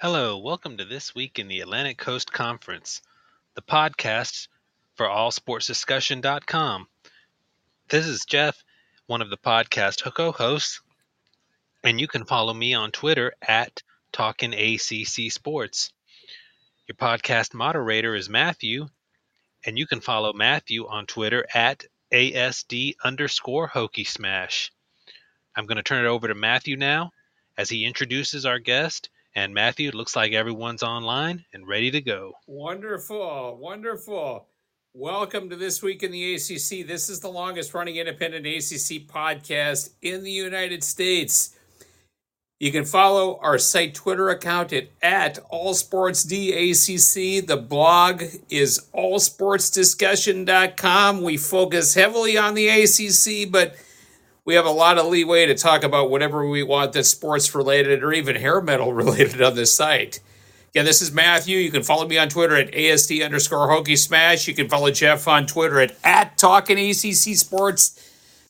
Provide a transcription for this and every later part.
Hello, welcome to This Week in the Atlantic Coast Conference, the podcast for allsportsdiscussion.com. This is Jeff, one of the podcast co hosts, and you can follow me on Twitter at Talkin' ACC Sports. Your podcast moderator is Matthew, and you can follow Matthew on Twitter at ASD underscore Hokie Smash. I'm going to turn it over to Matthew now as he introduces our guest and Matthew, it looks like everyone's online and ready to go. Wonderful, wonderful. Welcome to This Week in the ACC. This is the longest running independent ACC podcast in the United States. You can follow our site Twitter account at, at allsportsdacc. The blog is allsportsdiscussion.com. We focus heavily on the ACC, but we have a lot of leeway to talk about whatever we want that's sports related or even hair metal related on this site. Again, this is Matthew. You can follow me on Twitter at ASD underscore Hokie Smash. You can follow Jeff on Twitter at, at Talking ACC Sports.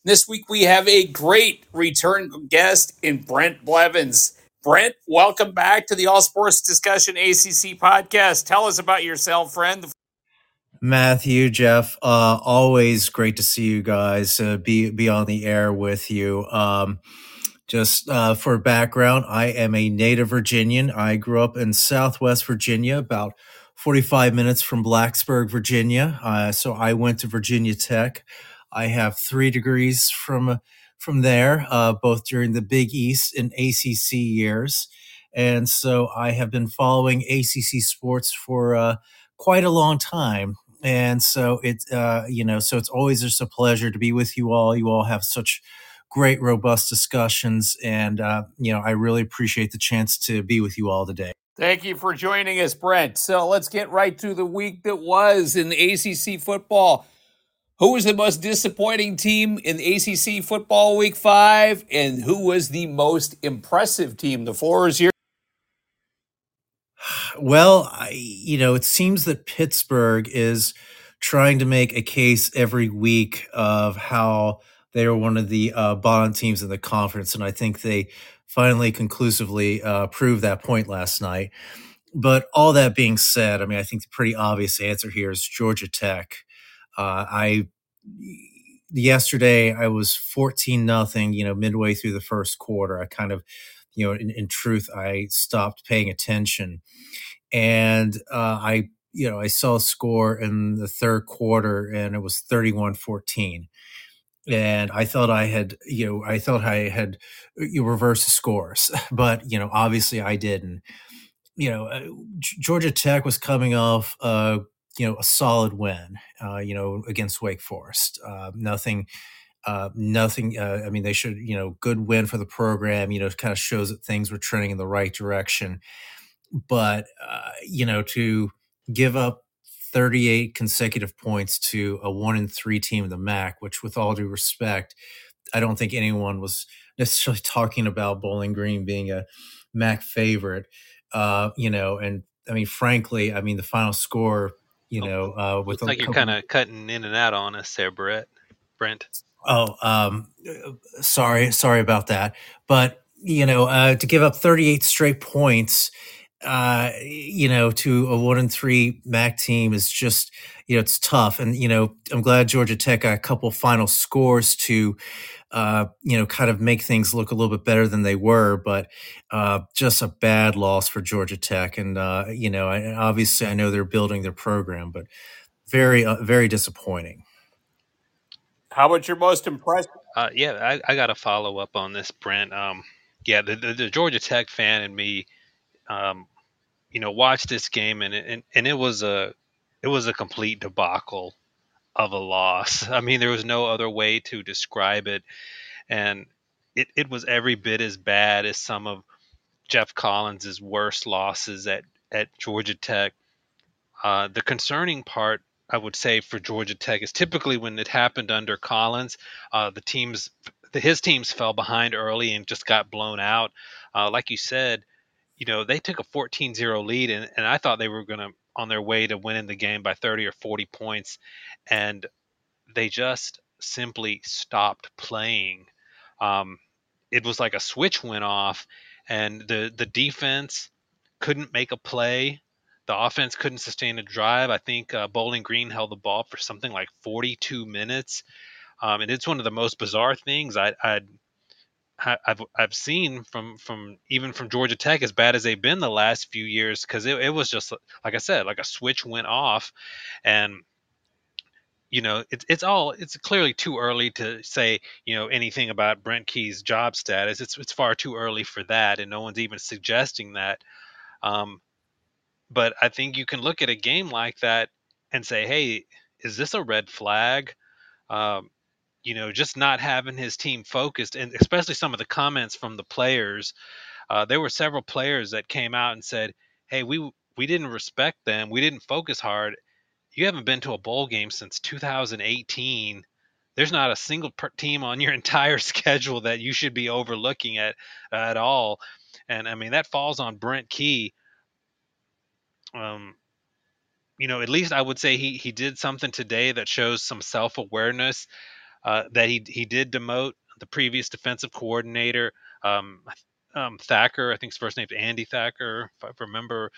This week we have a great return guest in Brent Blevins. Brent, welcome back to the All Sports Discussion ACC podcast. Tell us about yourself, friend. Matthew, Jeff, uh, always great to see you guys. Uh, be be on the air with you. Um, just uh, for background, I am a native Virginian. I grew up in Southwest Virginia, about 45 minutes from Blacksburg, Virginia. Uh, so I went to Virginia Tech. I have three degrees from from there, uh, both during the Big East and ACC years. And so I have been following ACC sports for uh, quite a long time and so it's uh, you know so it's always just a pleasure to be with you all. You all have such great robust discussions and uh, you know i really appreciate the chance to be with you all today. Thank you for joining us brent. So let's get right to the week that was in acc football. Who was the most disappointing team in acc football week five? And who was the most impressive team the floor is here well, I, you know, it seems that Pittsburgh is trying to make a case every week of how they are one of the uh, bottom teams in the conference, and I think they finally conclusively uh, proved that point last night. But all that being said, I mean, I think the pretty obvious answer here is Georgia Tech. Uh, I yesterday I was fourteen nothing. You know, midway through the first quarter, I kind of, you know, in, in truth, I stopped paying attention. And uh, I you know I saw a score in the third quarter and it was 31-14 and I thought I had you know I thought I had uh, you reverse the scores but you know obviously I didn't. You know uh, Georgia Tech was coming off uh you know a solid win uh you know against Wake Forest. Uh nothing uh, nothing. Uh, I mean, they should, you know, good win for the program. You know, kind of shows that things were trending in the right direction but uh, you know to give up 38 consecutive points to a one in three team in the MAC, which, with all due respect, I don't think anyone was necessarily talking about Bowling Green being a MAC favorite. Uh, you know, and I mean, frankly, I mean, the final score, you oh, know, uh, with like you're kind of cutting in and out on us there, Brett, Brent. Oh, um, sorry, sorry about that. But you know, uh, to give up 38 straight points uh, you know, to a one and three MAC team is just, you know, it's tough. And, you know, I'm glad Georgia Tech got a couple final scores to, uh, you know, kind of make things look a little bit better than they were, but uh, just a bad loss for Georgia Tech. And, uh, you know, I, obviously I know they're building their program, but very, uh, very disappointing. How about your most impressive? Uh, yeah, I, I got to follow up on this, Brent. Um, yeah, the, the, the Georgia Tech fan and me um, you know, watched this game and, and and it was a it was a complete debacle of a loss. I mean, there was no other way to describe it, and it it was every bit as bad as some of Geoff Collins's worst losses at at Georgia Tech. Uh, the concerning part, I would say, for Georgia Tech is typically when it happened under Collins, uh, the teams, his teams fell behind early and just got blown out. Uh, like you said, you know, they took a 14-0 lead and, and I thought they were going to on their way to winning the game by 30 or 40 points and they just simply stopped playing. Um, it was like a switch went off and the the defense couldn't make a play. The offense couldn't sustain a drive. I think uh, Bowling Green held the ball for something like 42 minutes, um, and it's one of the most bizarre things I, I'd I've I've seen from from even from Georgia Tech as bad as they've been the last few years because it, it was just like I said like a switch went off. And you know it's it's all it's clearly too early to say you know anything about Brent Key's job status. It's it's far too early for that and no one's even suggesting that. Um, but I think you can look at a game like that and say hey is this a red flag um, you know, just not having his team focused, and especially some of the comments from the players. Uh, there were several players that came out and said, "Hey, we we didn't respect them. We didn't focus hard. You haven't been to a bowl game since 2018. There's not a single team on your entire schedule that you should be overlooking at at all." And I mean, that falls on Brent Key. Um, you know, at least I would say he he did something today that shows some self awareness uh, that he he did demote the previous defensive coordinator, um, um, Thacker. I think his first name's Andy Thacker, if I remember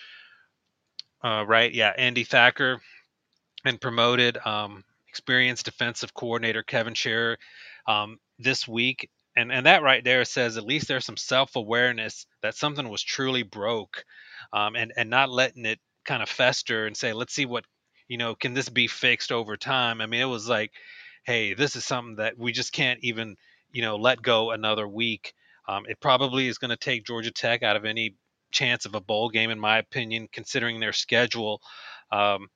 uh, right. Yeah, Andy Thacker, and promoted um, experienced defensive coordinator Kevin Sherrer um, this week. And, and that right there says at least there's some self awareness that something was truly broke, um, and and not letting it kind of fester and say let's see what you know can this be fixed over time. I mean it was like hey, this is something that we just can't even, you know, let go another week. Um, it probably is going to take Georgia Tech out of any chance of a bowl game, in my opinion, considering their schedule. Um,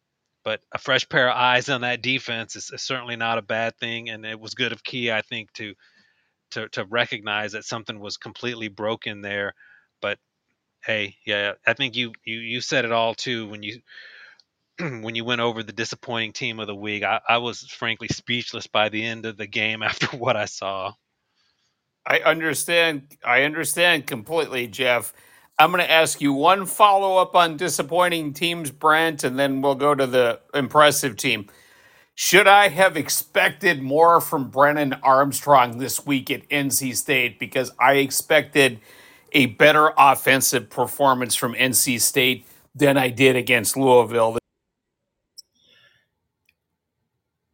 but a fresh pair of eyes on that defense is, is, certainly not a bad thing, and it was good of Key, I think, to to to recognize that something was completely broken there. But hey, yeah, I think you you you said it all too when you when you went over the disappointing team of the week, I, I, was frankly speechless by the end of the game after what I saw. I understand. I understand completely, Jeff. I'm going to ask you one follow up on disappointing teams, Brent, and then we'll go to the impressive team. Should I have expected more from Brennan Armstrong this week at NC State? Because I expected a better offensive performance from NC State than I did against Louisville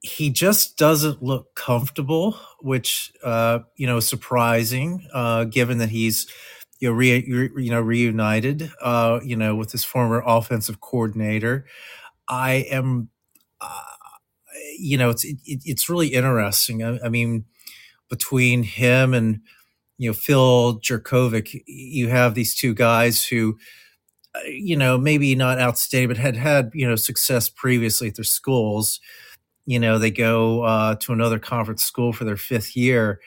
he just doesn't look comfortable, which uh, you know surprising, uh, given that he's you know re, re, you know reunited, uh, you know with his former offensive coordinator. I am, uh, you know, it's it, it's really interesting. I, I, mean, between him and you know Phil Jurkovec, you have these two guys who. Uh, you know, maybe not outstanding, but had had you know success previously at their schools. You know they go uh, to another conference school for their fifth year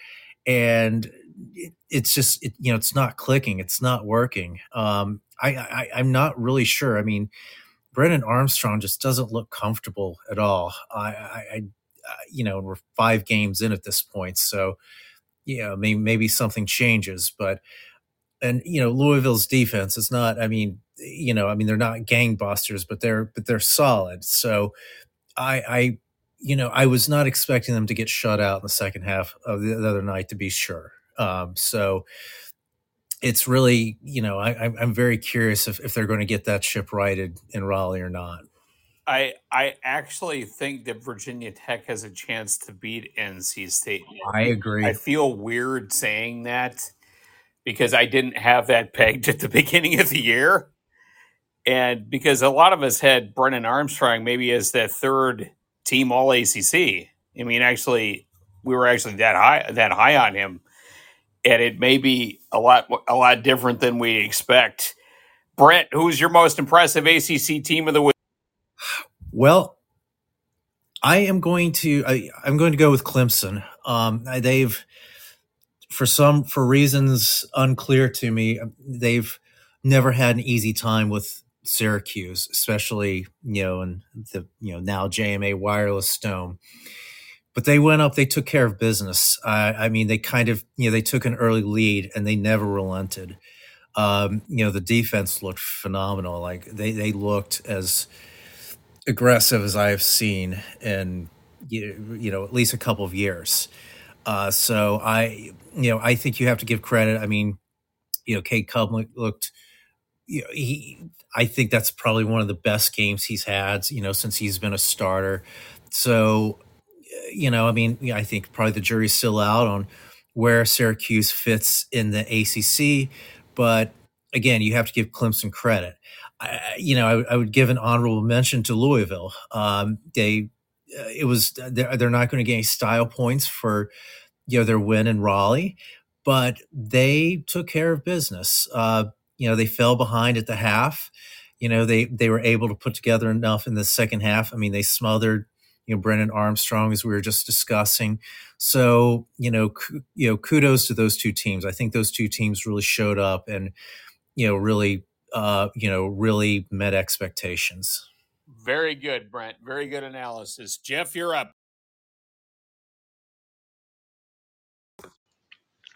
and it, it's just it, you know it's not clicking it's not working. Um, I, I i'm not really sure. I mean brennan armstrong just doesn't look comfortable at all. I i, I you know we're five games in at this point so you know maybe, maybe something changes but and you know louisville's defense is not i mean you know i mean they're not gangbusters but they're but they're solid so i i you know, I was not expecting them to get shut out in the second half of the, other night, to be sure. Um, so it's really, you know, I, I'm very curious if, if they're going to get that ship righted in Raleigh or not. I I actually think that Virginia Tech has a chance to beat NC State. I agree. I feel weird saying that because I didn't have that pegged at the beginning of the year. And because a lot of us had Brennan Armstrong maybe as that third team all ACC. I mean, actually, we were actually that high that high on him, and it may be a lot a lot different than we expect. Brent, who's your most impressive ACC team of the week? Well, I am going to I, am going to go with Clemson. Um, they've for some for reasons unclear to me, they've never had an easy time with Syracuse, especially you know, in the you know now JMA Wireless Dome. But they went up, they took care of business. I mean, they kind of you know they took an early lead and they never relented. Um, you know, the defense looked phenomenal. Like they they looked as aggressive as I have seen in you know at least a couple of years. Uh, so I you know I think you have to give credit. I mean, you know, Cade Klubnik looked you know, he, I think that's probably one of the best games he's had, you know, since he's been a starter. So, you know, I mean, I think probably the jury's still out on where Syracuse fits in the ACC, but again, you have to give Clemson credit. I, you know, I, I, would give an honorable mention to Louisville. Um, they, uh, it was they're, they're not going to get any style points for you know their win in Raleigh, but they took care of business. Uh, you know, they fell behind at the half. You know, they they were able to put together enough in the second half. I mean, they smothered you know Brennan Armstrong as we were just discussing. So you know, you know, kudos to those two teams. I think those two teams really showed up and you know really uh, you know really met expectations. Very good, Brent. Very good analysis. Jeff, you're up.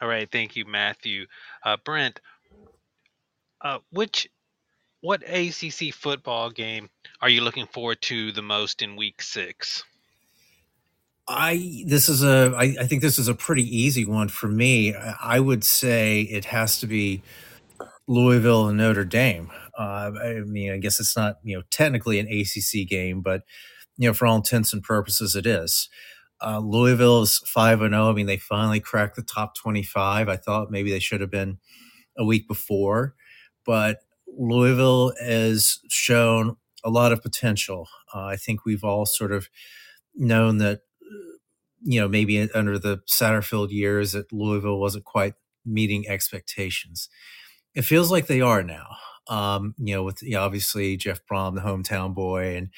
All right, thank you, Matthew. Uh, Brent, uh, which what ACC football game are you looking forward to the most in Week Six? I this is a I, I think this is a pretty easy one for me. I would say it has to be Louisville and Notre Dame. Uh, I mean, I guess it's not you know technically an ACC game, but you know for all intents and purposes, it is. Uh, Louisville is five and zero. Oh. I mean, they finally cracked the top twenty-five. I thought maybe they should have been a week before, but Louisville has shown a lot of potential. Uh, I think we've all sort of known that you know maybe under the Satterfield years that Louisville wasn't quite meeting expectations it feels like they are now. Um, you know, with you know, obviously Jeff Brohm, the hometown boy, and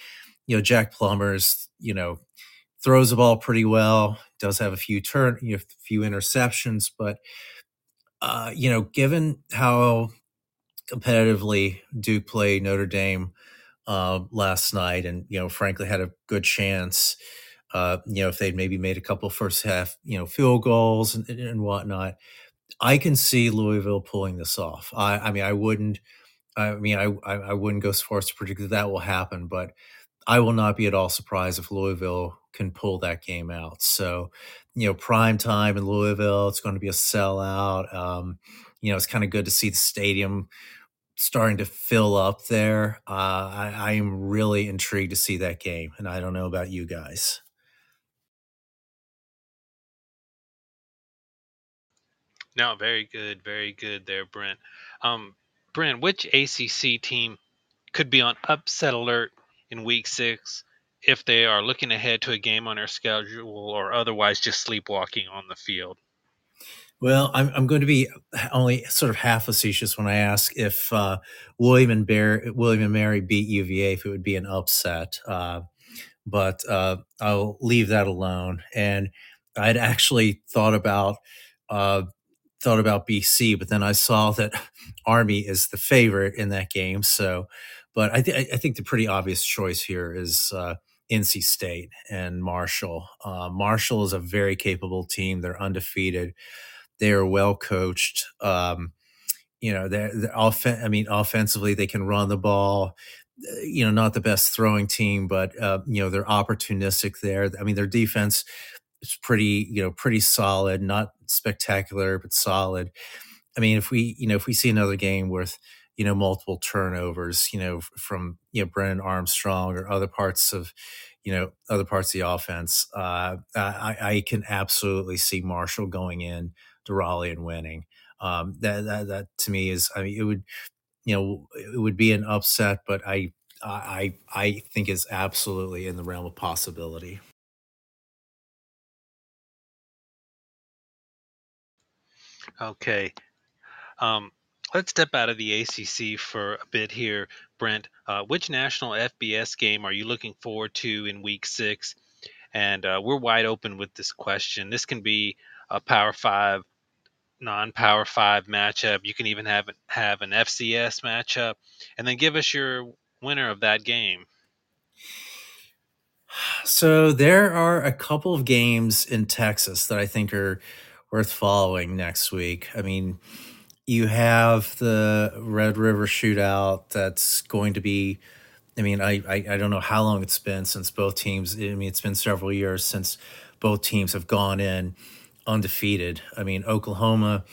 you know Jack Plummer's, you know, throws the ball pretty well. Does have a few turn, you know, few interceptions, but uh, you know, given how competitively Duke played Notre Dame uh, last night, and you know, frankly, had a good chance. Uh, you know, if they'd maybe made a couple first half, you know, field goals and, and whatnot, I can see Louisville pulling this off. I, I mean, I wouldn't. I mean, I, I wouldn't go so far as to predict that that will happen, but I will not be at all surprised if Louisville can pull that game out. So, you know, prime time in Louisville, it's going to be a sellout. Um, you know, it's kind of good to see the stadium starting to fill up there. Uh, I, I am really intrigued to see that game, and I don't know about you guys. No, very good, very good there, Brent. Um, Brent, which ACC team could be on upset alert in Week Six if they are looking ahead to a game on their schedule or otherwise just sleepwalking on the field? Well, I'm, I'm going to be only sort of half facetious when I ask if uh, William and Bear, William and Mary beat UVA, if it would be an upset. Uh, but uh, I'll leave that alone. And I'd actually thought about uh, thought about BC, but then I saw that Army is the favorite in that game. So, but I, th- I think the pretty obvious choice here is uh, NC State and Marshall. Uh, Marshall is a very capable team. They're undefeated. They are well coached. Um, you know, they're, they're off- I mean, offensively, they can run the ball. Uh, you know, not the best throwing team, but uh, you know they're opportunistic there. I mean, their defense is pretty, you know, pretty solid. Not spectacular, but solid. I mean, if we, you know, if we see another game with, you know, multiple turnovers, you know, from, you know, Brennan Armstrong or other parts of, you know, other parts of the offense, uh, I, I can absolutely see Marshall going in to Raleigh and winning. Um, that, that, that to me is, I mean, it would, you know, it would be an upset, but I, I, I think is absolutely in the realm of possibility. Okay. Um, let's step out of the ACC for a bit here, Brent. Uh, which national FBS game are you looking forward to in Week Six? And uh, we're wide open with this question. This can be a Power Five, non-Power Five matchup. You can even have have an FCS matchup, and then give us your winner of that game. So there are a couple of games in Texas that I think are worth following next week. I mean, you have the Red River shootout that's going to be. I mean, I, I, I don't know how long it's been since both teams. I mean, it's been several years since both teams have gone in undefeated. I mean, Oklahoma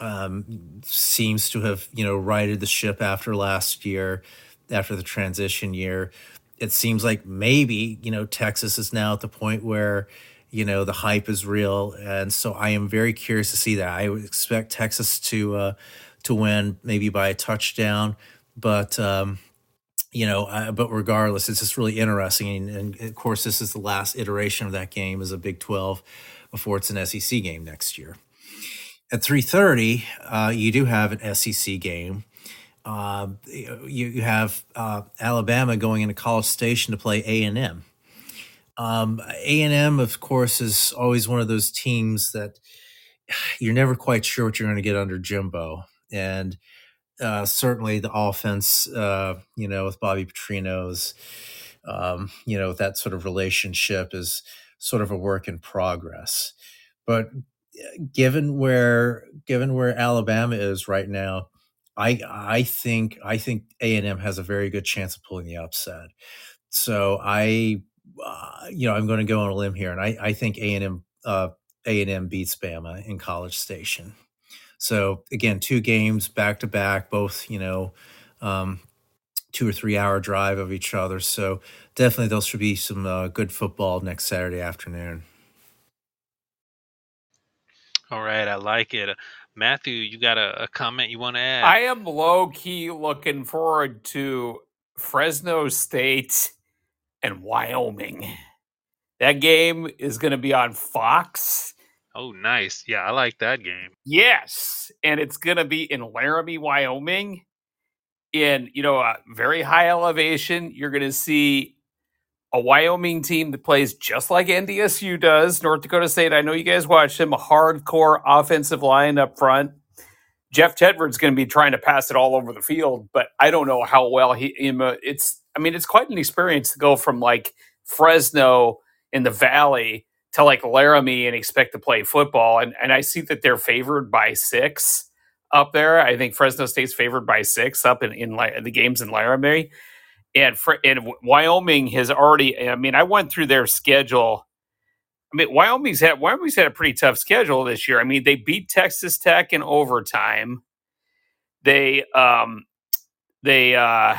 um, seems to have you know righted the ship after last year, after the transition year. It seems like maybe you know Texas is now at the point where you know the hype is real, and so I am very curious to see that. I would expect Texas to uh, to win maybe by a touchdown, but um, you know, uh, but regardless, it's just really interesting. And, and, of course, this is the last iteration of that game as a Big 12 before it's an SEC game next year. At 3.30, uh, you do have an SEC game. Uh, you, you have uh, Alabama going into College Station to play A&M. Um, A&M, of course, is always one of those teams that you're never quite sure what you're going to get under Jimbo. And – uh, certainly the offense, uh, you know, with Bobby Petrino's, um, you know, that sort of relationship is sort of a work in progress. But uh, given where given where Alabama is right now, I I think I think A and M has a very good chance of pulling the upset. So I, uh, you know, I'm going to go on a limb here, and I I think A and M uh, and M beats Bama in College Station. So again, two games back to back, both you know, um, two or three hour drive of each other. So definitely, those should be some uh, good football next Saturday afternoon. All right, I like it. Matthew, you got a, a comment you want to add? I am low key looking forward to Fresno State and Wyoming. That game is going to be on Fox. Oh, nice. Yeah, I like that game. Yes, and it's going to be in Laramie, Wyoming. In you know a very high elevation, you're going to see a Wyoming team that plays just like NDSU does. North Dakota State. I know you guys watch them. A hardcore offensive line up front. Jeff Tedford's going to be trying to pass it all over the field, but I don't know how well he. It's. I mean, it's quite an experience to go from like Fresno in the Valley to like Laramie and expect to play football. And and I see that they're favored by six up there. I think Fresno State's favored by six up in in, in the games in Laramie. And for, and Wyoming has already. I mean, I went through their schedule. I mean, Wyoming's had Wyoming's had a pretty tough schedule this year. I mean, they beat Texas Tech in overtime. They um they uh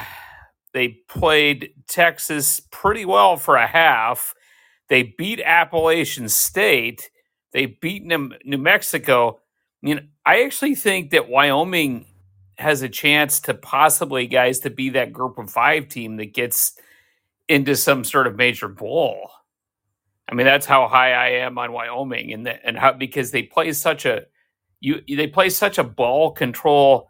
they played Texas pretty well for a half they beat Appalachian State. They beat New Mexico. I mean, I actually think that Wyoming has a chance to possibly, guys, to be that group of five team that gets into some sort of major bowl. I mean, that's how high I am on Wyoming, and the, and how because they play such a you they play such a ball control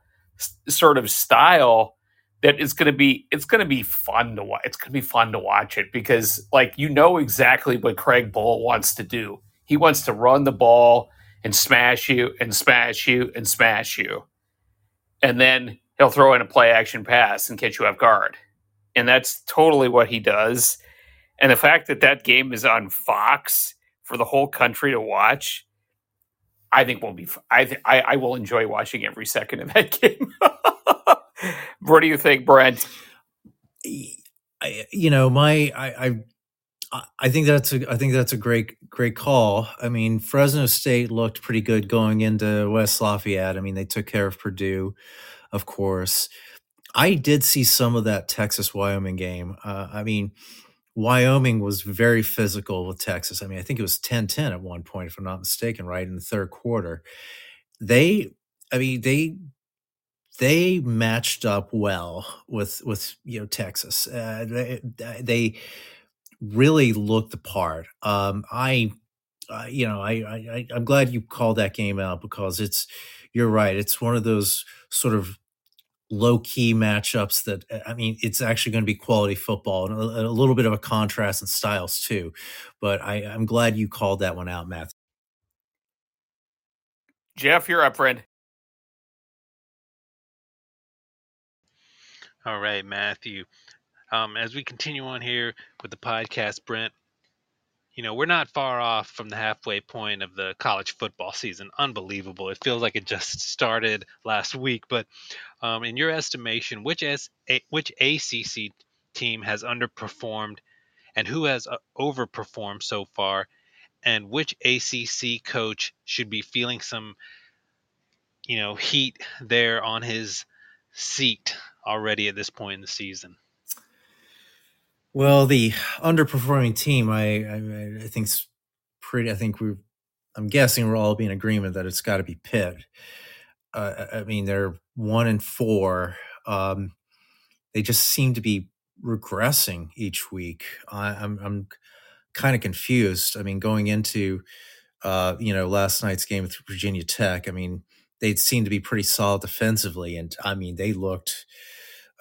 sort of style that it's going to be it's going to be fun to watch. It's going to be fun to watch it because like you know exactly what Craig Bohl wants to do. He wants to run the ball and smash you and smash you and smash you. And then he'll throw in a play action pass and catch you off guard. And that's totally what he does. And the fact that that game is on Fox for the whole country to watch, I think will be. I th- I, I will enjoy watching every second of that game. What do you think, Brent? I, you know, my I, I I think that's a I think that's a great great call. I mean, Fresno State looked pretty good going into West Lafayette. I mean, they took care of Purdue, of course. I did see some of that Texas Wyoming game. Uh, I mean, Wyoming was very physical with Texas. I mean, I think it was 10-10 at one point, if I'm not mistaken, right in the third quarter. They, I mean, they they matched up well with with you know Texas. Uh, they, they really looked the part. Um, I, uh, you know, I, I I'm glad you called that game out because it's you're right. It's one of those sort of low key matchups that I mean, it's actually going to be quality football and a, a, little bit of a contrast in styles too. But I, I'm glad you called that one out, Matt. Jeff, you're up, friend. All right, Matthew. Um, as we continue on here with the podcast, Brent, you know, we're not far off from the halfway point of the college football season. Unbelievable. It feels like it just started last week. But um, in your estimation, which, which ACC team has underperformed and who has uh, overperformed so far? And which ACC coach should be feeling some you know, heat there on his seat already at this point in the season? Well, the underperforming team, I I, I think's pretty. I think we, I'm guessing we're all be in agreement that it's got to be Pitt. Uh, I mean, they're one and four. Um, they just seem to be regressing each week. I, I'm I'm kind of confused. I mean, going into uh, you know last night's game with Virginia Tech, I mean, they seemed to be pretty solid defensively, and I mean, they looked.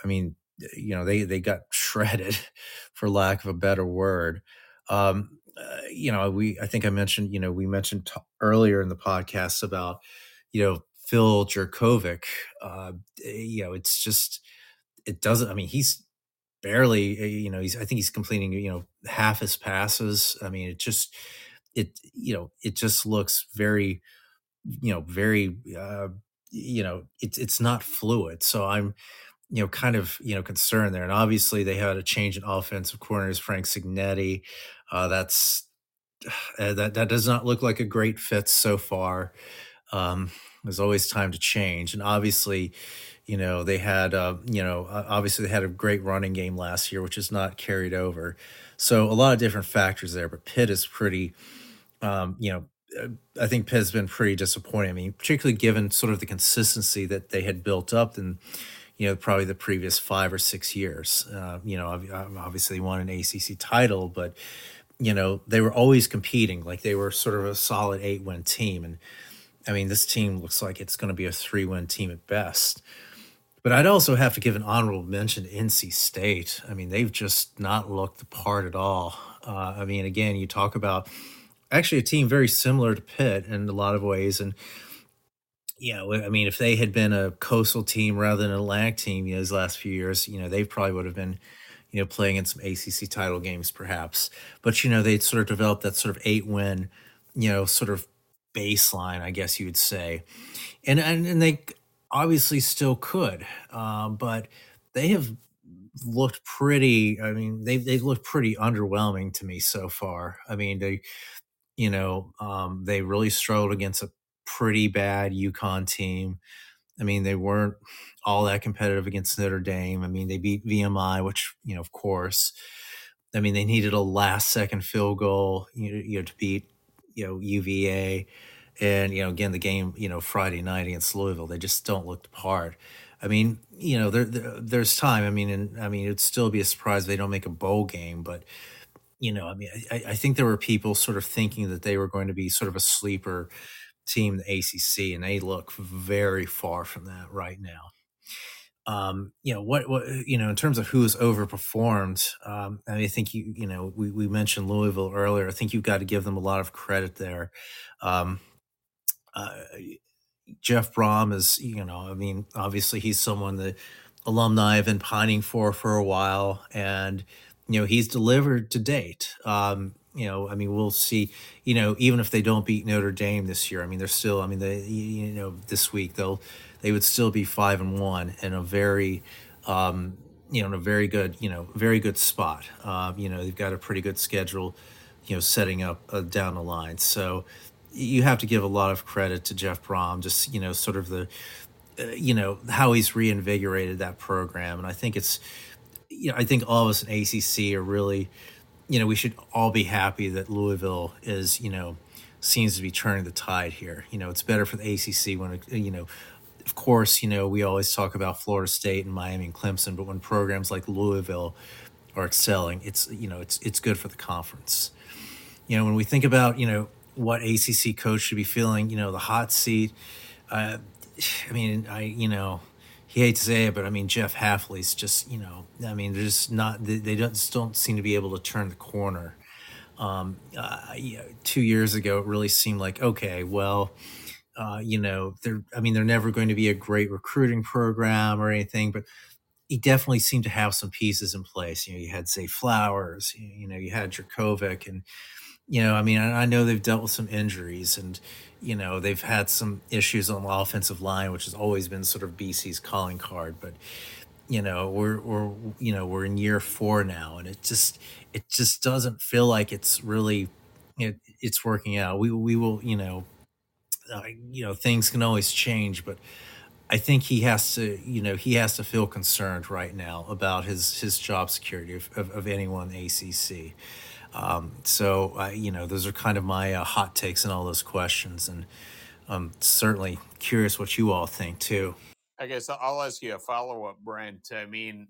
I mean, you know, they they got shredded, for lack of a better word. Um, uh, you know, we I think I mentioned, you know, we mentioned t- earlier in the podcast about, you know, Phil Jurkovec. Uh, you know, it's just it doesn't. I mean, he's barely. uh, You know, he's. I think he's completing. You know, half his passes. I mean, it just it. You know, it just looks very. You know, very. Uh, you know, it's it's not fluid. So I'm you know, kind of, you know, concerned there. And obviously they had a change in offensive corners, Frank Cignetti. Uh, that's uh, that that does not look like a great fit so far. Um, there's always time to change, and obviously, you know, they had, uh, you know, obviously they had a great running game last year, which is not carried over. So a lot of different factors there. But Pitt is pretty, um, you know. I think Pitt's been pretty disappointing. I mean, particularly given sort of the consistency that they had built up in you know, probably the previous five or six years. Uh, you know, ob- ob- obviously won an ACC title, but you know they were always competing. Like they were sort of a solid eight win team, and I mean, this team looks like it's going to be a three win team at best. But I'd also have to give an honorable mention to NC State. I mean, they've just not looked the part at all. Uh, I mean, again, you talk about actually a team very similar to Pitt in a lot of ways, and you know, I mean, if they had been a coastal team rather than a Atlantic team, you know, these last few years, you know, they probably would have been, you know, playing in some ACC title games perhaps. But you know, they'd sort of developed that sort of eight win, you know, sort of baseline, I guess you would say, and and, and they obviously still could, um, but they have looked pretty. I mean, they they've looked pretty underwhelming to me so far. I mean, they you know, um, they really struggled against a pretty bad UConn team. I mean, they weren't all that competitive against Notre Dame. I mean, they beat VMI, which, you know, of course. I mean, they needed a last second field goal, you know, you know to beat, you know, UVA. And, you know, again, the game, you know, Friday night against Louisville, they just don't look the part. I mean, you know, there, there there's time. I mean, and I mean, it'd still be a surprise if they don't make a bowl game, but you know, I mean, I, I think there were people sort of thinking that they were going to be sort of a sleeper team, the ACC, and they look very far from that right now. Um, you know what? What you know in terms of who's overperformed? Um, I, mean, I think you you know we we mentioned Louisville earlier. I think you've got to give them a lot of credit there. Um, uh, Jeff Brohm is you know I mean obviously he's someone that alumni have been pining for for a while, and you know he's delivered to date. Um, you know, I mean, we'll see. You know, even if they don't beat Notre Dame this year, I mean, they're still. I mean, they you know this week they'll they would still be five and one in a very um, you know in a very good you know very good spot. Um, you know, they've got a pretty good schedule. You know, setting up uh, down the line. So you have to give a lot of credit to Jeff Brohm. Just you know, sort of the uh, you know how he's reinvigorated that program, and I think it's you know I think all of us in ACC are really you know we should all be happy that Louisville is you know seems to be turning the tide here. You know it's better for the ACC when you know. Of course, you know we always talk about Florida State and Miami and Clemson, but when programs like Louisville are excelling, it's you know it's it's good for the conference. You know when we think about you know what ACC coach should be feeling, you know the hot seat. Uh, I mean, I you know he hates to say it, but I mean Jeff Hafley's just you know I mean they're just not they, they don't just don't seem to be able to turn the corner. Um, uh, you know, two years ago, it really seemed like okay, well, uh, you know they're I mean they're never going to be a great recruiting program or anything, but he definitely seemed to have some pieces in place. You know, you had Zay Flowers, you, you know, you had Jurkovec, and you know, I mean, I, know they've dealt with some injuries and, you know, they've had some issues on the offensive line, which has always been sort of BC's calling card. But, you know, we're, we're, you know, we're in year four now and it just, it just doesn't feel like it's really, it, it's working out. We, we will, you know, uh, you know things can always change, but I think he has to, you know, he has to feel concerned right now about his his job security of, of, of anyone ACC. Um, so, uh, you know, those are kind of my uh, hot takes and all those questions, and I'm certainly curious what you all think too. I guess I'll ask you a follow up, Brent. I mean,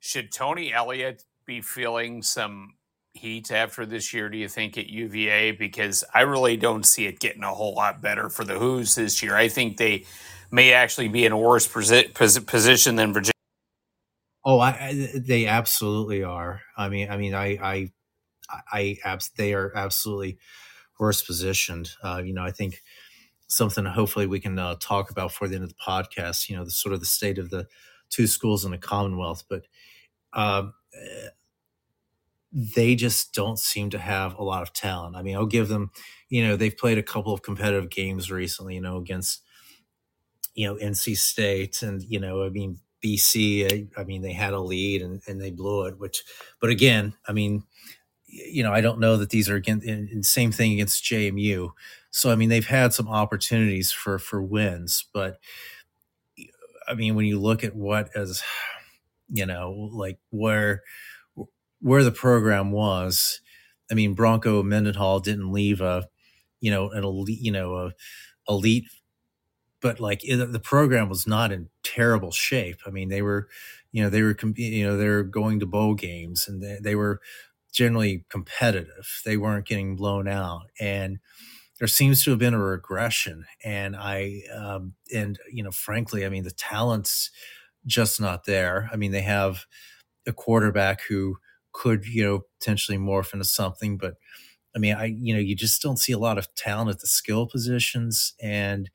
should Tony Elliott be feeling some heat after this year, do you think, at UVA? Because I really don't see it getting a whole lot better for the Hoos this year. I think they may actually be in a worse position than Virginia. Oh, I, I, they absolutely are. I mean, I mean, I, I, I, they are absolutely worse positioned. Uh, you know, I think something hopefully we can uh, talk about for the end of the podcast. You know, the sort of the state of the two schools in the Commonwealth, but um, they just don't seem to have a lot of talent. I mean, I'll give them. You know, they've played a couple of competitive games recently. You know, against you know NC State and you know I mean BC. I, I mean they had a lead and, and they blew it. Which, but again, I mean you know I don't know that these are again same thing against JMU. So I mean they've had some opportunities for for wins, but I mean when you look at what as you know like where where the program was. I mean Bronco Mendenhall didn't leave a you know an elite you know a elite but like it, the program was not in terrible shape. I mean, they were, you know, they were, you know, they were going to bowl games and they, they were generally competitive. They weren't getting blown out. And there seems to have been a regression. And I, um, and, you know, frankly, I mean, the talent's just not there. I mean, they have a quarterback who could, you know, potentially morph into something, but I mean, I, you know, you just don't see a lot of talent at the skill positions. And,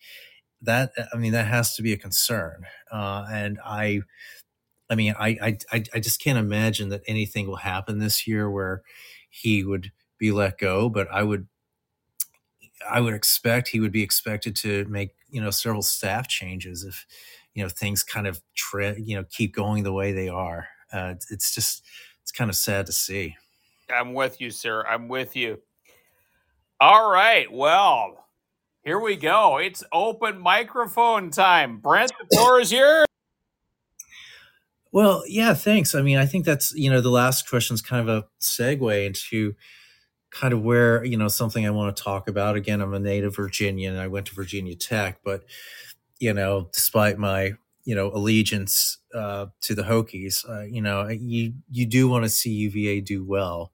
that I mean that has to be a concern. Uh, and I, I mean, I, I I just can't imagine that anything will happen this year where he would be let go. But I would, I would expect he would be expected to make you know several staff changes if you know things kind of you know keep going the way they are. Uh, it's just it's kind of sad to see. I'm with you, sir. I'm with you. All right. Well, here we go. It's open microphone time. Brent, the floor is yours. Well, yeah, thanks. I mean, I think that's, you know, the last question is kind of a segue into kind of where, you know, something I want to talk about. Again, I'm a native Virginian. I went to Virginia Tech, but, you know, despite my, you know, allegiance uh, to the Hokies, uh, you know, you, you do want to see UVA do well.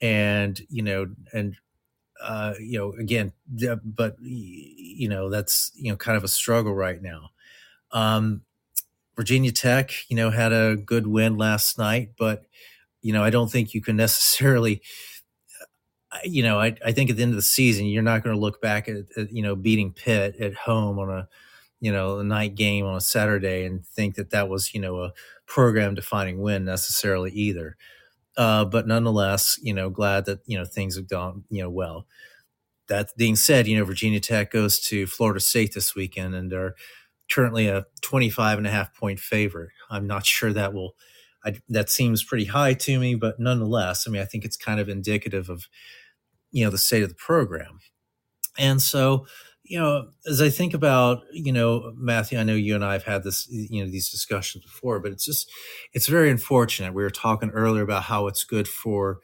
And, you know, and uh, you know, again, but you know, that's you know, kind of a struggle right now. Um, Virginia Tech, you know, had a good win last night, but you know, I don't think you can necessarily. You know, I, I think at the end of the season, you're not going to look back at, at you know beating Pitt at home on a you know a night game on a Saturday and think that that was you know a program defining win necessarily either. Uh, but nonetheless, you know, glad that you know things have gone you know well. That being said, you know, Virginia Tech goes to Florida State this weekend and are currently a 25 and a half point favorite. I'm not sure that will. I, that seems pretty high to me, but nonetheless, I mean, I think it's kind of indicative of you know the state of the program. And so, you know, as I think about, you know, Matthew, I know you and I have had this, you know, these discussions before, but it's just, it's very unfortunate. We were talking earlier about how it's good for,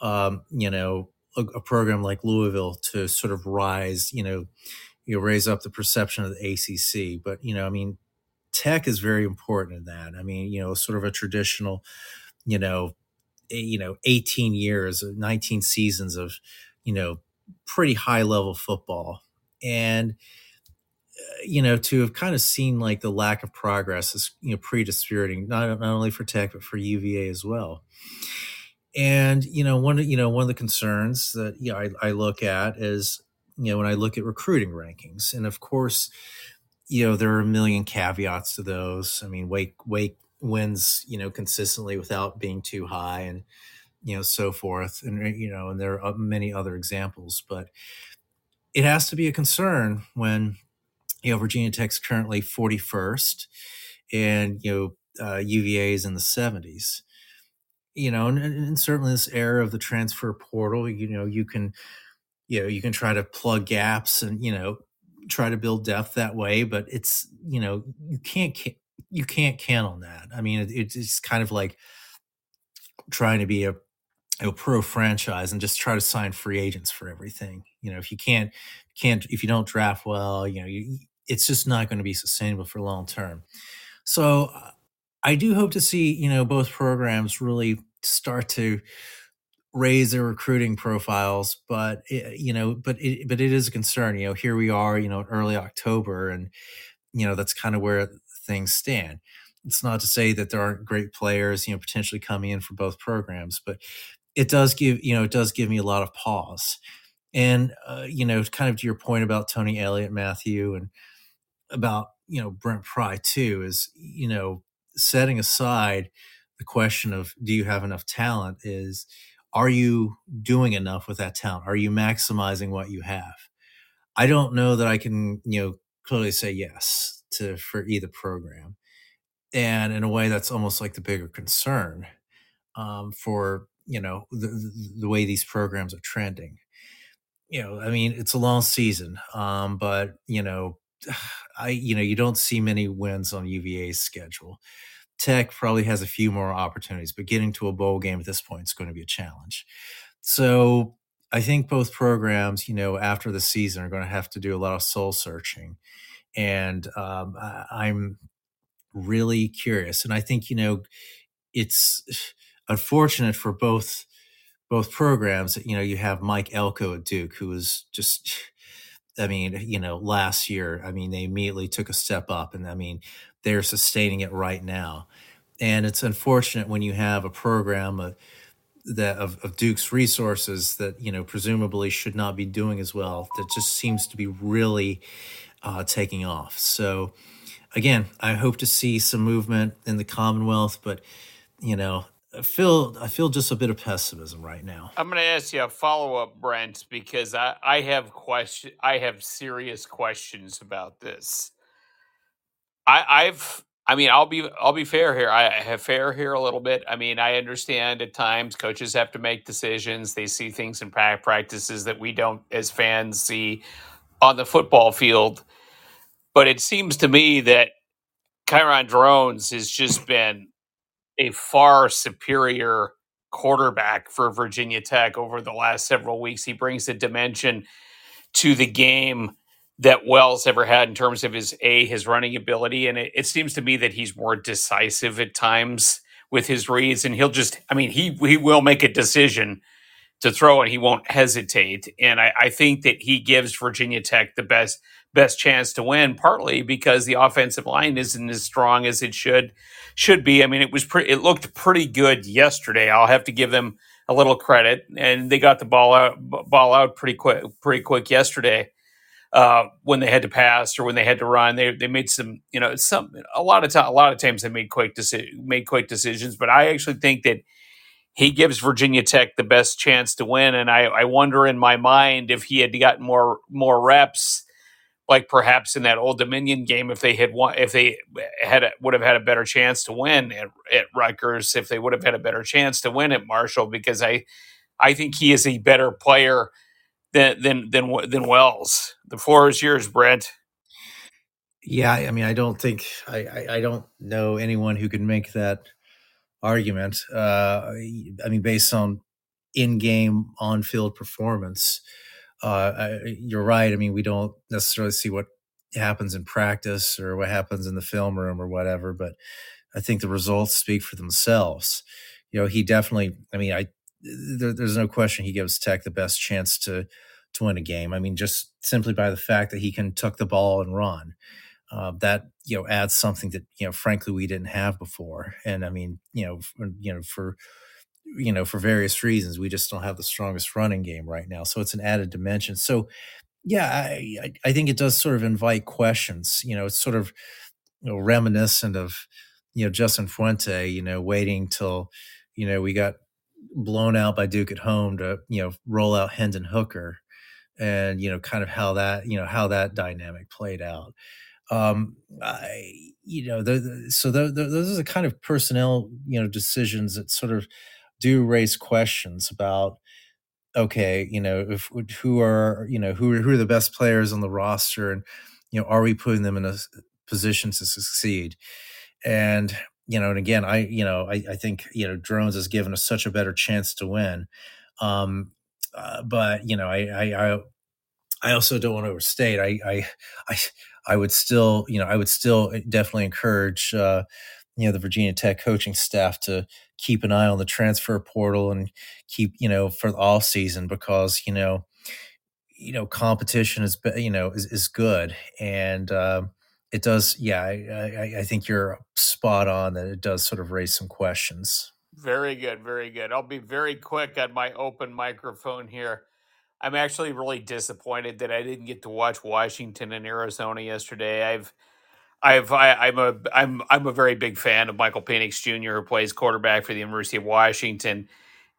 um, you know, a, a program like Louisville to sort of rise, you know, you know, raise up the perception of the ACC. But you know, I mean, tech is very important in that. I mean, you know, sort of a traditional, you know, you know, 18 years, 19 seasons of, you know, pretty high level football and uh, you know to have kind of seen like the lack of progress is you know pretty dispiriting not, not only for tech but for uva as well and you know one you know one of the concerns that you know I, I look at is you know when i look at recruiting rankings and of course you know there are a million caveats to those i mean wake wake wins you know consistently without being too high and you know so forth and you know and there are many other examples but it has to be a concern when you know Virginia Tech's currently 41st and you know uh, UVA is in the 70s. You know, and, and certainly this era of the transfer portal, you know, you can you know you can try to plug gaps and you know try to build depth that way, but it's you know you can't you can't count on that. I mean, it, it's kind of like trying to be a, a pro franchise and just try to sign free agents for everything. You know, if you can't can't if you don't draft well, you know, you, it's just not going to be sustainable for long term. So uh, I do hope to see you know both programs really start to raise their recruiting profiles but it, you know but it, but it is a concern you know here we are you know early october and you know that's kind of where things stand. It's not to say that there aren't great players you know potentially coming in for both programs but it does give you know it does give me a lot of pause. And uh, you know kind of to your point about tony elliott matthew and about you know brent pry too is you know setting aside the question of do you have enough talent? is are you doing enough with that talent? Are you maximizing what you have? I don't know that I can, you know, clearly say yes to for either program. And in a way, that's almost like the bigger concern um, for you know the, the way these programs are trending. You know, I mean, it's a long season, um, but you know, I you know you don't see many wins on UVA's schedule. Tech probably has a few more opportunities, but getting to a bowl game at this point is going to be a challenge. So I think both programs, you know, after the season are going to have to do a lot of soul searching. And um, I, am really curious. And I think, you know, it's unfortunate for both both programs you know, you have Mike Elko at Duke, who was just I mean, you know, last year, I mean, they immediately took a step up and I mean, they're sustaining it right now. And it's unfortunate when you have a program uh, that of, of Duke's resources that, you know, presumably should not be doing as well, that just seems to be really uh, taking off. So, again, I hope to see some movement in the Commonwealth, but, you know, I feel I feel just a bit of pessimism right now. I'm going to ask you a follow up, Brent, because I, I have question I have serious questions about this. I, I've I mean I'll be I'll be fair here. I have fair here a little bit. I mean I understand at times coaches have to make decisions. They see things in practices that we don't as fans see on the football field. But it seems to me that Kyron Drones has just been a far superior quarterback for Virginia Tech over the last several weeks. He brings a dimension to the game that Wells ever had in terms of his a his running ability, and it, it seems to me that he's more decisive at times with his reads, and he'll just I mean he he will make a decision to throw and he won't hesitate, and I, I think that he gives Virginia Tech the best best chance to win, partly because the offensive line isn't as strong as it should should be. I mean, it was pretty. It looked pretty good yesterday. I'll have to give them a little credit, and they got the ball out ball out pretty quick pretty quick yesterday. Uh, when they had to pass or when they had to run, they they made some you know some a lot of time a lot of times they made quick deci- made quick decisions. But I actually think that he gives Virginia Tech the best chance to win, and I, I wonder in my mind if he had gotten more more reps like perhaps in that Old Dominion game, if they had won, if they had a, would have had a better chance to win at, at Rutgers, if they would have had a better chance to win at Marshall, because I, I think he is a better player than than than than Wells. The floor is yours, Brent. Yeah, I mean, I don't think I, I, I don't know anyone who can make that argument. Uh, I mean, based on in-game on-field performance uh, I, you're right. I mean, we don't necessarily see what happens in practice or what happens in the film room or whatever, but I think the results speak for themselves. You know, he definitely. I mean, I there, there's no question he gives Tech the best chance to to win a game. I mean, just simply by the fact that he can tuck the ball and run. Uh, that you know adds something that you know frankly we didn't have before and i mean you know for, you know for you know, for various reasons, we just don't have the strongest running game right now. So it's an added dimension. So, yeah, I, I think it does sort of invite questions. You know, it's sort of you know, reminiscent of, you know, Justin Fuente, you know, waiting till, you know, we got blown out by Duke at home to, you know, roll out Hendon Hooker and, you know, kind of how that, you know, how that dynamic played out. Um, I, you know, the, the, so the, those are the kind of personnel, you know, decisions that sort of, do raise questions about okay, you know, if who are you know who who are the best players on the roster, and you know, are we putting them in a position to succeed? And you know, and again, I you know, I, I think you know, drones has given us such a better chance to win. Um, uh, but you know, I, I, I I also don't want to overstate. I, I, I, I would still, you know, I would still definitely encourage, uh, you know, the Virginia Tech coaching staff to keep an eye on the transfer portal and keep, you know, for the off season because, you know, you know, competition is, you know, is, is good. And, uh, it does. Yeah. I, I, I think you're spot on that it does sort of raise some questions. Very good. Very good. I'll be very quick on my open microphone here. I'm actually really disappointed that I didn't get to watch Washington and Arizona yesterday. I've I've I, am a I'm I'm a very big fan of Michael Penix Jr. who plays quarterback for the University of Washington,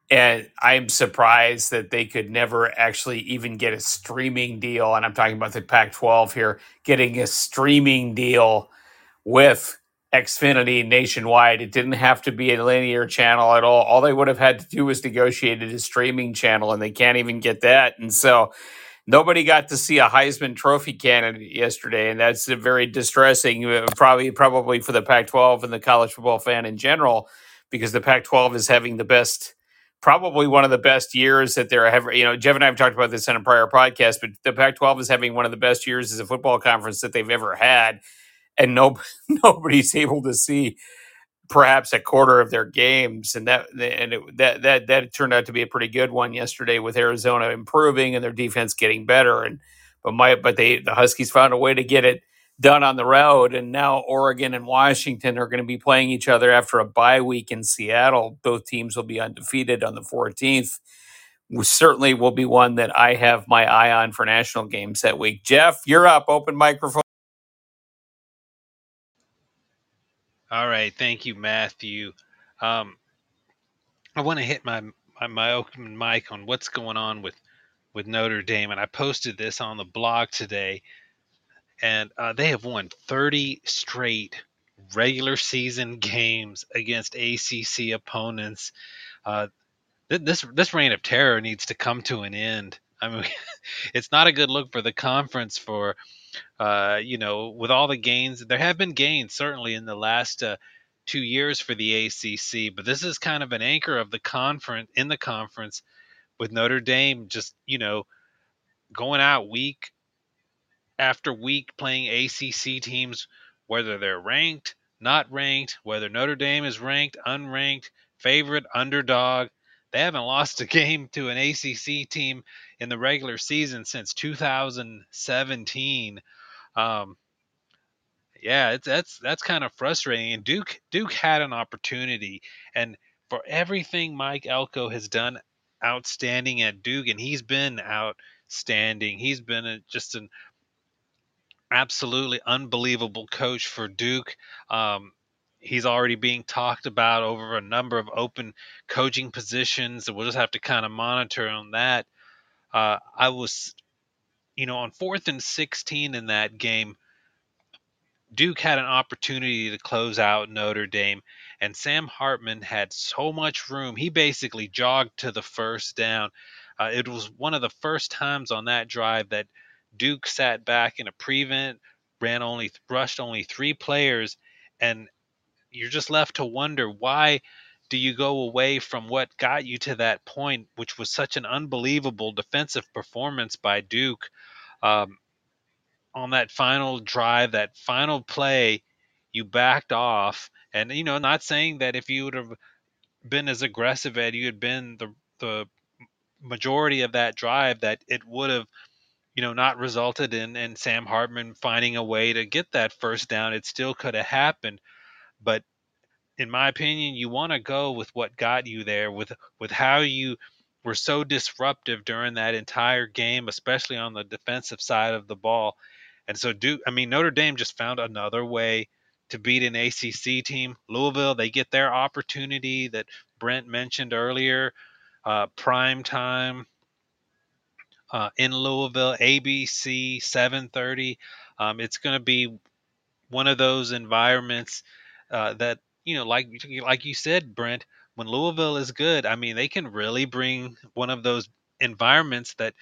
and I'm surprised that they could never actually even get a streaming deal. And I'm talking about the Pac-12 here, getting a streaming deal with Xfinity nationwide. It didn't have to be a linear channel at all. All they would have had to do was negotiate a streaming channel, and they can't even get that. And so nobody got to see a Heisman Trophy candidate yesterday, and that's very distressing. Uh, probably, probably for the Pac-12 and the college football fan in general, because the Pac-12 is having the best. Probably one of the best years that they're ever. You know, Jeff and I have talked about this in a prior podcast, but the Pac-12 is having one of the best years as a football conference that they've ever had and no nobody's able to see perhaps a quarter of their games and that and it, that that that turned out to be a pretty good one yesterday with Arizona improving and their defense getting better and but my but they the Huskies found a way to get it done on the road and now Oregon and Washington are going to be playing each other after a bye week in Seattle. Both teams will be undefeated on the 14th certainly will be one that I have my eye on for national games that week. Jeff you're up. Open microphone All right, thank you, Matthew. Um, I want to hit my, my my open mic on what's going on with with Notre Dame, and I posted this on the blog today, and uh, they have won 30 straight regular season games against ACC opponents. Uh, th- this this reign of terror needs to come to an end. I mean, it's not a good look for the conference for uh, you know, with all the gains, there have been gains certainly in the last uh, two years for the ACC, but this is kind of an anchor of the conference in the conference with Notre Dame just you know going out week after week playing ACC teams, whether they're ranked, not ranked, whether Notre Dame is ranked, unranked, favorite, underdog. They haven't lost a game to an ACC team in the regular season since 2017. Um, yeah, that's that's kind of frustrating. And Duke Duke had an opportunity, and for everything Mike Elko has done outstanding at Duke, and he's been outstanding. He's been a, just an absolutely unbelievable coach for Duke. Um, he's already being talked about over a number of open coaching positions, and we'll just have to kind of monitor on that. Uh, I was, you know, on fourth and 16 in that game, Duke had an opportunity to close out Notre Dame, and Sam Hartman had so much room. He basically jogged to the first down. Uh, it was one of the first times on that drive that Duke sat back in a prevent, ran only rushed only three players, and you're just left to wonder why do you go away from what got you to that point, which was such an unbelievable defensive performance by Duke. Um, on that final drive, that final play, you backed off. And you know, not saying that if you would have been as aggressive as you had been the the majority of that drive, that it would have, you know, not resulted in in Sam Hartman finding a way to get that first down. It still could have happened, but in my opinion, you want to go with what got you there, with with how you were so disruptive during that entire game, especially on the defensive side of the ball. And so Duke, I mean Notre Dame just found another way to beat an ACC team. Louisville, they get their opportunity that Brent mentioned earlier, uh, prime time uh, in Louisville, ABC 7:30. Um, it's going to be one of those environments uh, that you know, like like you said, Brent, when Louisville is good, I mean, they can really bring one of those environments that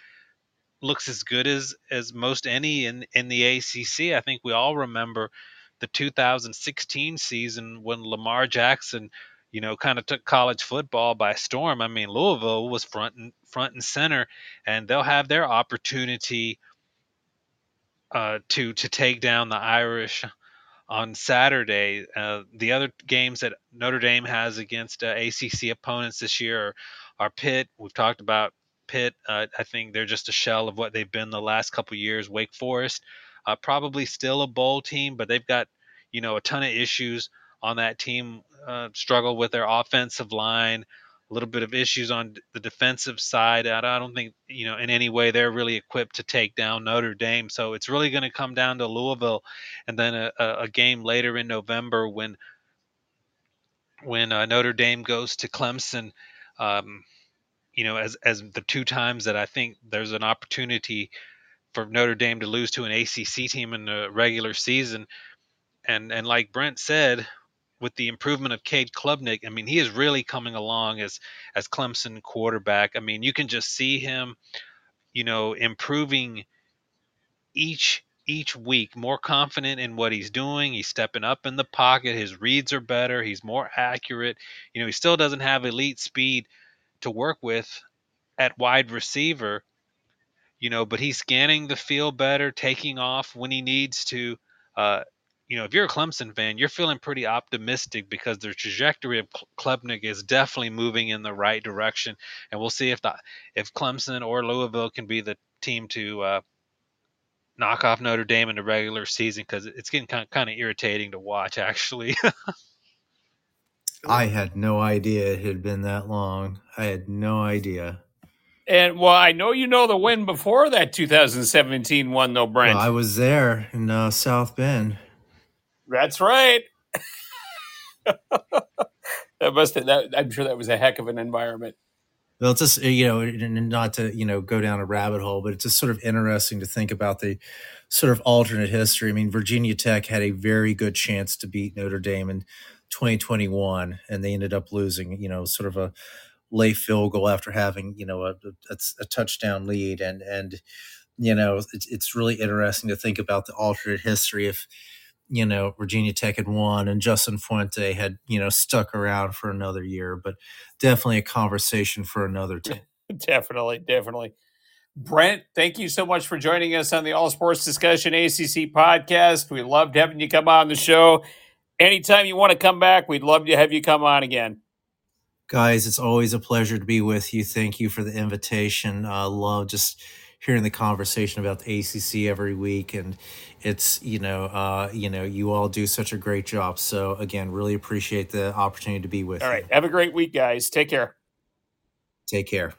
looks as good as as most any in in the ACC. I think we all remember the 2016 season when Lamar Jackson, you know, kind of took college football by storm. I mean, Louisville was front and front and center, and they'll have their opportunity uh, to to take down the Irish on Saturday. Uh, the other games that Notre Dame has against uh, ACC opponents this year are, are Pitt. We've talked about Pitt. Uh, I think they're just a shell of what they've been the last couple years. Wake Forest, uh, probably still a bowl team, but they've got you know a ton of issues on that team. Uh, struggle with their offensive line, a little bit of issues on the defensive side. I don't think you know in any way they're really equipped to take down Notre Dame. So it's really going to come down to Louisville, and then a, a game later in November when when uh, Notre Dame goes to Clemson. Um, you know, as as the two times that I think there's an opportunity for Notre Dame to lose to an ACC team in the regular season, and and like Brent said, with the improvement of Cade Klubnik, I mean, he is really coming along as as Clemson quarterback. I mean, you can just see him, you know, improving each each week, more confident in what he's doing. He's stepping up in the pocket. His reads are better. He's more accurate. You know, he still doesn't have elite speed, to work with at wide receiver, you know, but he's scanning the field better, taking off when he needs to. Uh, you know, if you're a Clemson fan, you're feeling pretty optimistic because the trajectory of Klubnik is definitely moving in the right direction, and we'll see if the if Clemson or Louisville can be the team to uh, knock off Notre Dame in the regular season because it's getting kind of, kind of irritating to watch, actually. I had no idea it had been that long. I had no idea. And well, I know you know the win before that 2017 one, though, Brent. Well, I was there in uh, South Bend. That's right. that must have, that I'm sure that was a heck of an environment. Well, it's just eh, you know, not to you know go down a rabbit hole, but it's just sort of interesting to think about the sort of alternate history. I mean, Virginia Tech had a very good chance to beat Notre Dame in 2021, and they ended up losing. You know, sort of a late field goal after having you know a, a, a touchdown lead, and and you know it's, it's really interesting to think about the alternate history if you know Virginia Tech had won and Justin Fuente had you know stuck around for another year, but definitely a conversation for another time. definitely, definitely. Brent, thank you so much for joining us on the All Sports Discussion ACC podcast. We loved having you come on the show anytime you want to come back, we'd love to have you come on again. Guys, it's always a pleasure to be with you. Thank you for the invitation. Uh, love just hearing the conversation about the ACC every week, and it's you know uh, you know you all do such a great job. So again, really appreciate the opportunity to be with. All you. right, have a great week, guys. Take care. Take care.